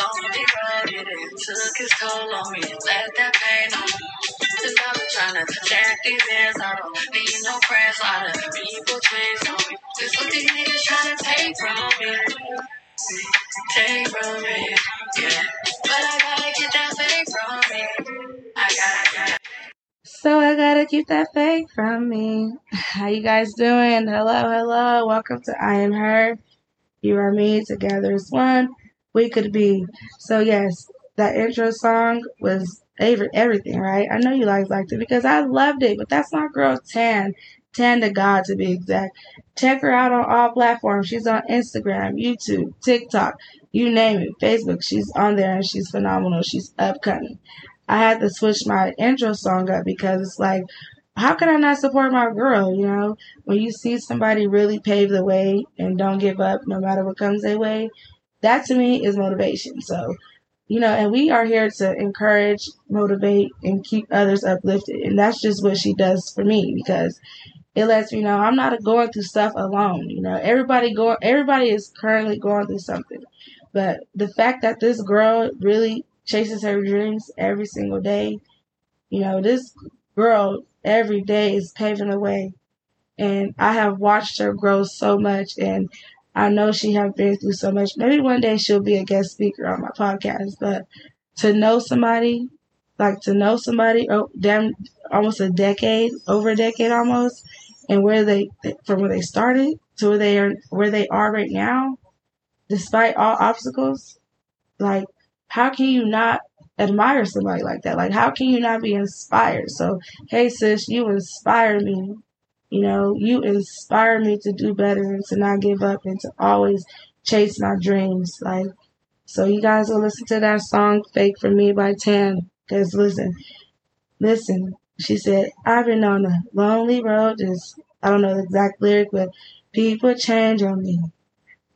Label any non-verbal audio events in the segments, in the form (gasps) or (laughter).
lonely it, took its toll on me. That pain on me. Been trying to these ears. I don't need no friends. On me. What these niggas trying to take from me. Take from me, yeah. But I gotta get that fake from me. I. So I gotta keep that fake from me. How you guys doing? Hello, hello. Welcome to I Am Her. You are me. Together as one. We could be. So yes, that intro song was every, everything, right? I know you guys liked it because I loved it. But that's my girl Tan. Tan to God to be exact. Check her out on all platforms. She's on Instagram, YouTube, TikTok, you name it, Facebook. She's on there and she's phenomenal. She's upcoming. I had to switch my intro song up because it's like, how can I not support my girl? You know, when you see somebody really pave the way and don't give up no matter what comes their way, that to me is motivation. So, you know, and we are here to encourage, motivate, and keep others uplifted. And that's just what she does for me because it lets me know I'm not going through stuff alone. You know, everybody go, everybody is currently going through something. But the fact that this girl really chases her dreams every single day. You know, this girl every day is paving the way. And I have watched her grow so much and I know she has been through so much. Maybe one day she'll be a guest speaker on my podcast, but to know somebody, like to know somebody, oh, damn, almost a decade, over a decade almost, and where they, from where they started to where they are, where they are right now, despite all obstacles, like how can you not admire somebody like that? Like, how can you not be inspired? So, hey, sis, you inspire me. You know, you inspire me to do better and to not give up and to always chase my dreams. Like, so you guys will listen to that song, Fake for Me by Tan. Cause listen, listen, she said, I've been on a lonely road. Just, I don't know the exact lyric, but people change on me.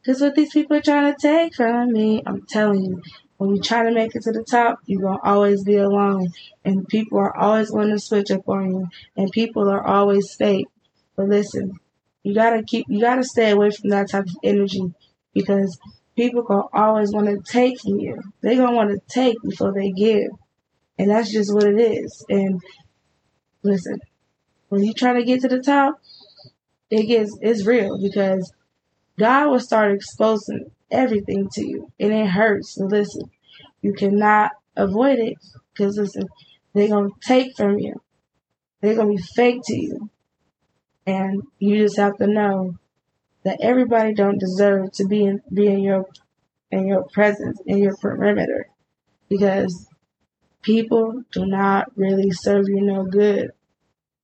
Cause what these people are trying to take from me, I'm telling you, when you try to make it to the top, you're to always be alone. And people are always going to switch up on you. And people are always fake. But listen, you got to keep, you got to stay away from that type of energy because people to always want to take from you. They're going to want to take before they give. And that's just what it is. And listen, when you try to get to the top, it gets, it's real because God will start exposing everything to you, and it hurts. Listen, you cannot avoid it because listen, they're gonna take from you. They're gonna be fake to you, and you just have to know that everybody don't deserve to be in be in your in your presence in your perimeter because people do not really serve you no good,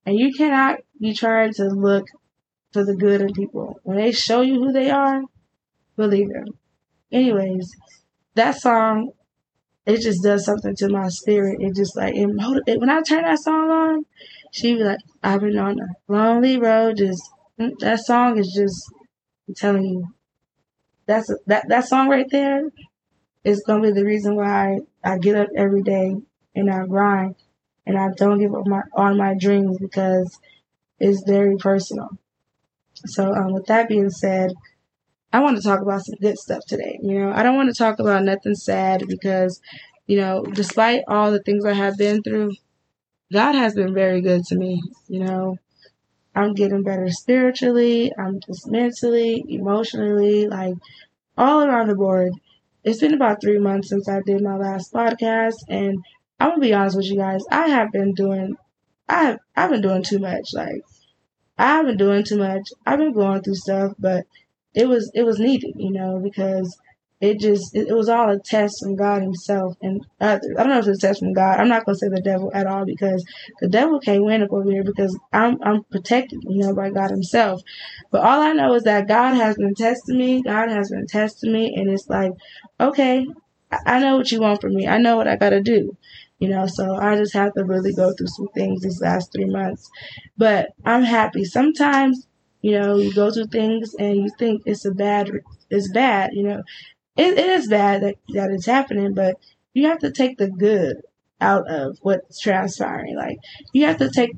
and you cannot be trying to look for the good in people when they show you who they are. Believe them. Anyways, that song, it just does something to my spirit. It just like, it motiv- when I turn that song on, she be like, I've been on a lonely road. Just, that song is just, I'm telling you, that's that, that song right there is to be the reason why I get up every day and I grind and I don't give up my, on my dreams because it's very personal. So, um, with that being said, I want to talk about some good stuff today. You know, I don't want to talk about nothing sad because, you know, despite all the things I have been through, God has been very good to me. You know, I'm getting better spiritually, I'm just mentally, emotionally, like all around the board. It's been about three months since I did my last podcast, and I'm gonna be honest with you guys. I have been doing, I have, I've been doing too much. Like, I've been doing too much. I've been going through stuff, but it was it was needed, you know, because it just it, was all a test from God Himself and others. I don't know if it's a test from God. I'm not gonna say the devil at all because the devil can't win up over here because I'm I'm protected, you know, by God Himself. But all I know is that God has been testing me. God has been testing me, and it's like, okay, I know what you want from me. I know what I gotta do. You know, so I just have to really go through some things these last three months. But I'm happy. Sometimes you know, you go through things and you think it's a bad, it's bad. You know, it, it is bad that that it's happening, but you have to take the good out of what's transpiring. Like you have to take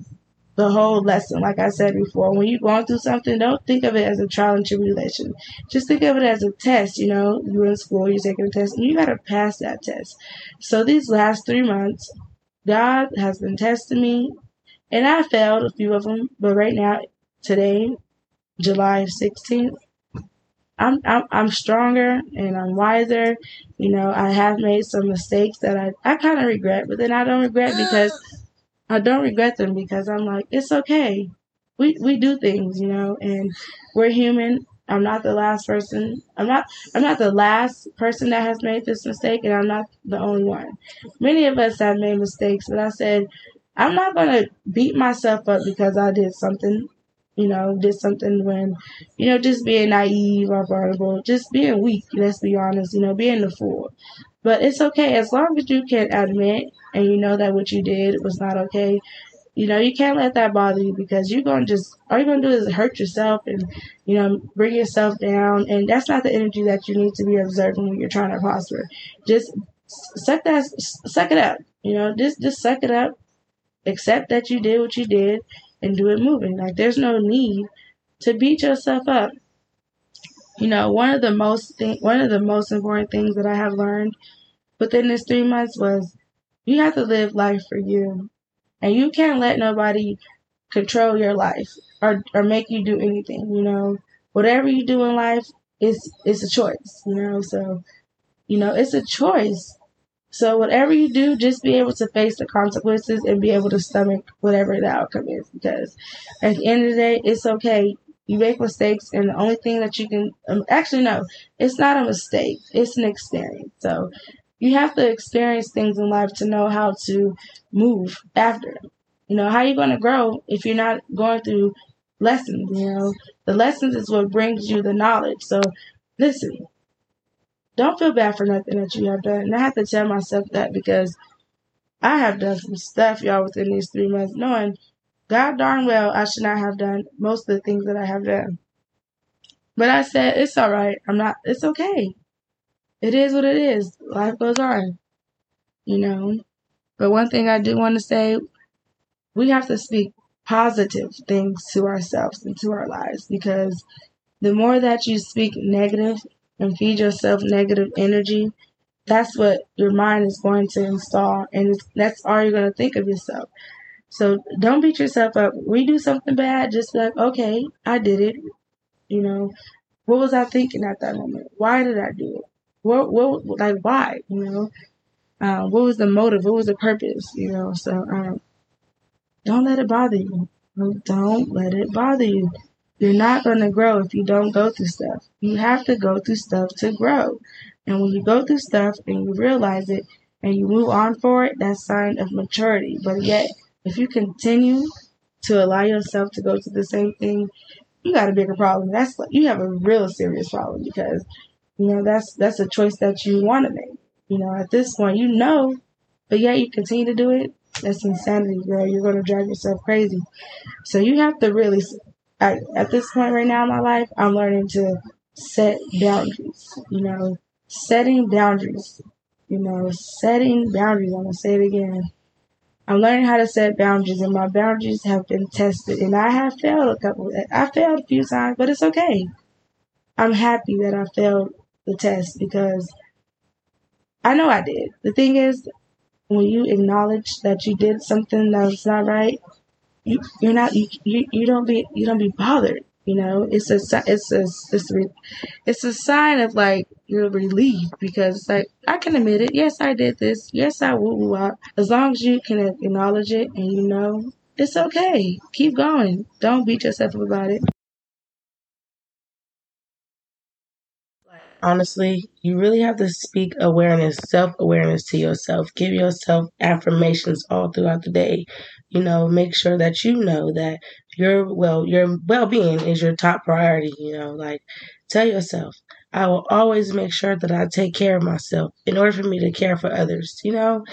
the whole lesson. Like I said before, when you're going through something, don't think of it as a trial and tribulation. Just think of it as a test. You know, you're in school, you're taking a test, and you got to pass that test. So these last three months, God has been testing me, and I failed a few of them. But right now, today, July 16th, I'm, I'm I'm stronger and I'm wiser. You know, I have made some mistakes that I, I kind of regret, but then I don't regret because (gasps) I don't regret them because I'm like, it's okay. We we do things, you know, and we're human. I'm not the last person. I'm not I'm not the last person that has made this mistake and I'm not the only one. Many of us have made mistakes, but I said I'm not going to beat myself up because I did something, you know, did something when, you know, just being naive or vulnerable, just being weak, let's be honest, you know, being the fool. But it's okay as long as you can admit and you know that what you did was not okay, you know, you can't let that bother you because you're going to just, all you're going to do is hurt yourself and, you know, bring yourself down. And that's not the energy that you need to be observing when you're trying to prosper. Just suck that, suck it up. You know, just, just suck it up. Accept that you did what you did and do it moving. Like, there's no need to beat yourself up. You know, one of the most, one of the most important things that I have learned within this three months was you have to live life for you. And you can't let nobody control your life or, or make you do anything, you know. Whatever you do in life is is a choice, you know. So, you know, it's a choice. So whatever you do, just be able to face the consequences and be able to stomach whatever the outcome is. Because at the end of the day, it's okay. You make mistakes, and the only thing that you can um, actually no, it's not a mistake. It's an experience. So you have to experience things in life to know how to move after. You know, how you're you going to grow if you're not going through lessons? You know, the lessons is what brings you the knowledge. So, listen, don't feel bad for nothing that you have done. And I have to tell myself that because I have done some stuff, y'all, within these three months, knowing God darn well I should not have done most of the things that I have done. But I said, it's all right. I'm not, it's okay it is what it is. Life goes on, you know. But one thing I do want to say, we have to speak positive things to ourselves and to our lives because the more that you speak negative and feed yourself negative energy, that's what your mind is going to install, and that's all you're going to think of yourself. So don't beat yourself up. We do something bad, just like, okay, I did it. You know, what was I thinking at that moment? Why did I do it? What, what, like, why? You know, um, what was the motive? What was the purpose? You know, so um, don't let it bother you. Don't let it bother you. You're not going to grow if you don't go through stuff. You have to go through stuff to grow. And when you go through stuff and you realize it and you move on for it, that's sign of maturity. But yet, if you continue to allow yourself to go through the same thing, you got a bigger problem. That's you have a real serious problem because you know, that's that's a choice that you want to make. You know, at this point, you know, but yet you continue to do it. That's insanity, girl. You're gonna drive yourself crazy. So you have to really, at, at this point right now in my life, I'm learning to set boundaries. You know, setting boundaries. You know, setting boundaries. I'm gonna say it again. I'm learning how to set boundaries, and my boundaries have been tested, and I have failed a couple. I failed a few times, but it's okay. I'm happy that I failed the test because I know I did. The thing is, when you acknowledge that you did something that was not right, you you're not you, you, don't be you don't be bothered. You know, it's a it's a it's a, it's a sign of like you're relieved because it's like I can admit it. Yes, I did this. Yes, I will. As long as you can acknowledge it and you know it's okay. Keep going. Don't beat yourself up about it. Honestly, you really have to speak awareness, self awareness to yourself. Give yourself affirmations all throughout the day. You know, make sure that you know that your well, your well being is your top priority. You know, like tell yourself, I will always make sure that I take care of myself in order for me to care for others. You know,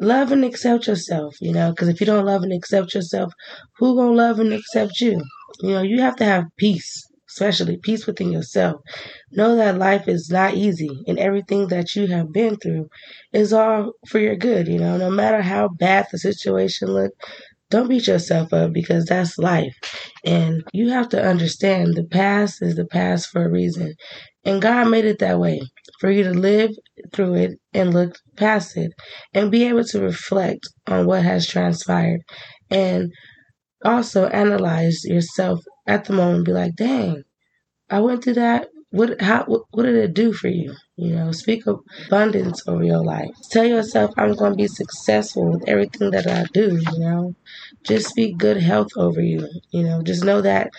love and accept yourself. You know, because if you don't love and accept yourself, who gonna love and accept you? You know, you have to have peace especially peace within yourself. Know that life is not easy and everything that you have been through is all for your good, you know, no matter how bad the situation look, don't beat yourself up because that's life. And you have to understand the past is the past for a reason. And God made it that way for you to live through it and look past it and be able to reflect on what has transpired and also analyze yourself at the moment be like, dang, I went through that. What how what, what did it do for you? You know, speak abundance over your life. Tell yourself I'm going to be successful with everything that I do, you know. Just speak good health over you. You know, just know that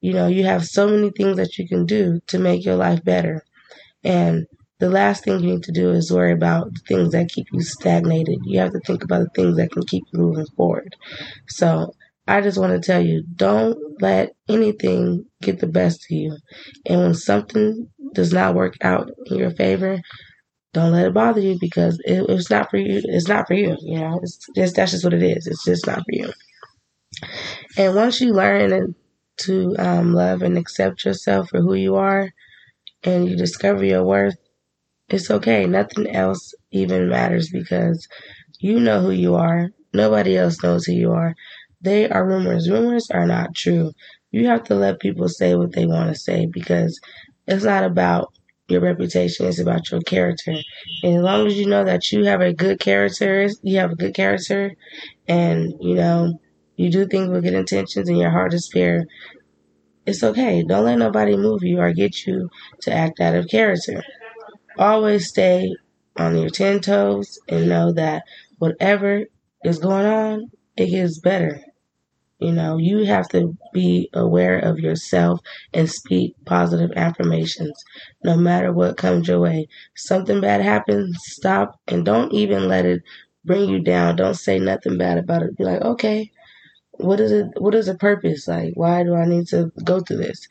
you know, you have so many things that you can do to make your life better. And the last thing you need to do is worry about the things that keep you stagnated. You have to think about the things that can keep you moving forward. So I just want to tell you, don't let anything get the best of you. And when something does not work out in your favor, don't let it bother you because it, it's not for you. It's not for you. You know, it's just that's just what it is. It's just not for you. And once you learn to um, love and accept yourself for who you are, and you discover your worth, it's okay. Nothing else even matters because you know who you are. Nobody else knows who you are. They are rumors. Rumors are not true. You have to let people say what they want to say because it's not about your reputation, it's about your character. And as long as you know that you have a good character, you have a good character, and you know, you do things with good intentions and your heart is pure, it's okay. Don't let nobody move you or get you to act out of character. Always stay on your 10 toes and know that whatever is going on, it gets better. You know, you have to be aware of yourself and speak positive affirmations no matter what comes your way. Something bad happens, stop and don't even let it bring you down. Don't say nothing bad about it. Be like, okay, what is it what is the purpose like why do i need to go through this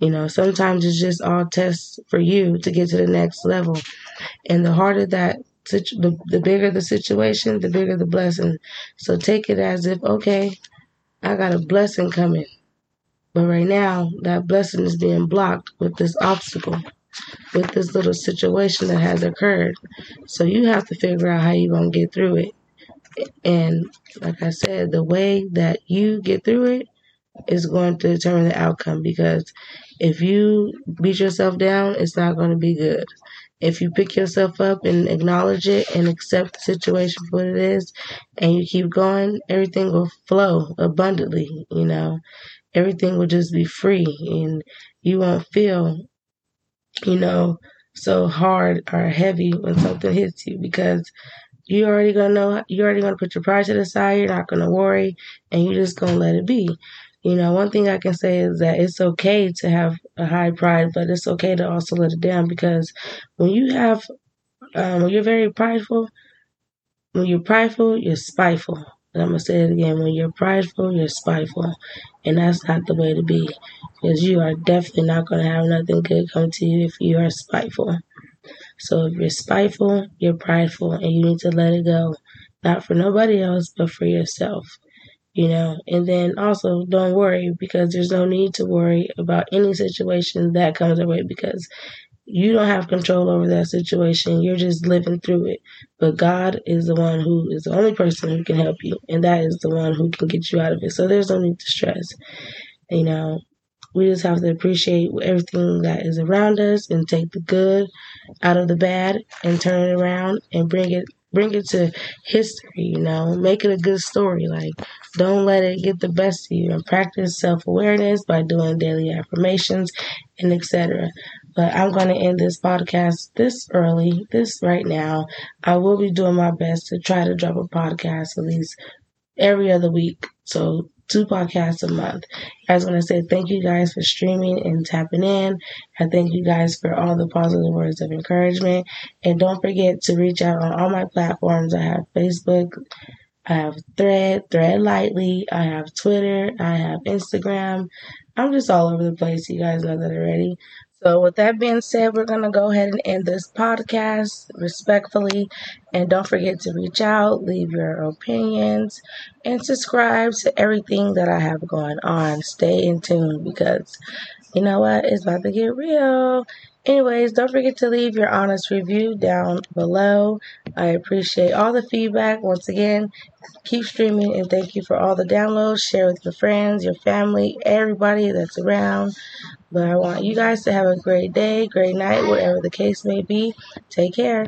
you know sometimes it's just all tests for you to get to the next level and the harder that the, the bigger the situation the bigger the blessing so take it as if okay i got a blessing coming. But right now that blessing is being blocked with this obstacle with this little situation that has occurred. So you have to figure out how you're going to get through it. And like I said, the way that you get through it is going to determine the outcome because if you beat yourself down, it's not going to be good. If you pick yourself up and acknowledge it and accept the situation for what it is and you keep going, everything will flow abundantly, you know. Everything will just be free and you won't feel, you know, so hard or heavy when something hits you because you already gonna know you already gonna put your pride to the side you're not gonna worry and you're just gonna let it be you know one thing i can say is that it's okay to have a high pride but it's okay to also let it down because when you have um, when you're very prideful when you're prideful you're spiteful and i'm gonna say it again when you're prideful you're spiteful and that's not the way to be because you are definitely not gonna have nothing good come to you if you are spiteful so if you're spiteful, you're prideful, and you need to let it go. Not for nobody else, but for yourself. You know, and then also don't worry because there's no need to worry about any situation that comes our way because you don't have control over that situation. You're just living through it. But God is the one who is the only person who can help you, and that is the one who can get you out of it. So there's no need to stress. You know, we just have to appreciate everything that is around us and take the good out of the bad and turn it around and bring it bring it to history, you know, make it a good story. Like, don't let it get the best of you and practice self awareness by doing daily affirmations and etc. But I'm going to end this podcast this early, this right now. I will be doing my best to try to drop a podcast at least every other week. So two podcasts a month. I just want to say thank you guys for streaming and tapping in. I thank you guys for all the positive words of encouragement. And don't forget to reach out on all my platforms. I have Facebook, I have Thread, Thread Lightly, I have Twitter, I have Instagram. I'm just all over the place. You guys know that already. So, with that being said, we're going to go ahead and end this podcast respectfully. And don't forget to reach out, leave your opinions, and subscribe to everything that I have going on. Stay in tune because you know what? It's about to get real. Anyways, don't forget to leave your honest review down below. I appreciate all the feedback. Once again, keep streaming and thank you for all the downloads. Share with your friends, your family, everybody that's around. But I want you guys to have a great day, great night, whatever the case may be. Take care.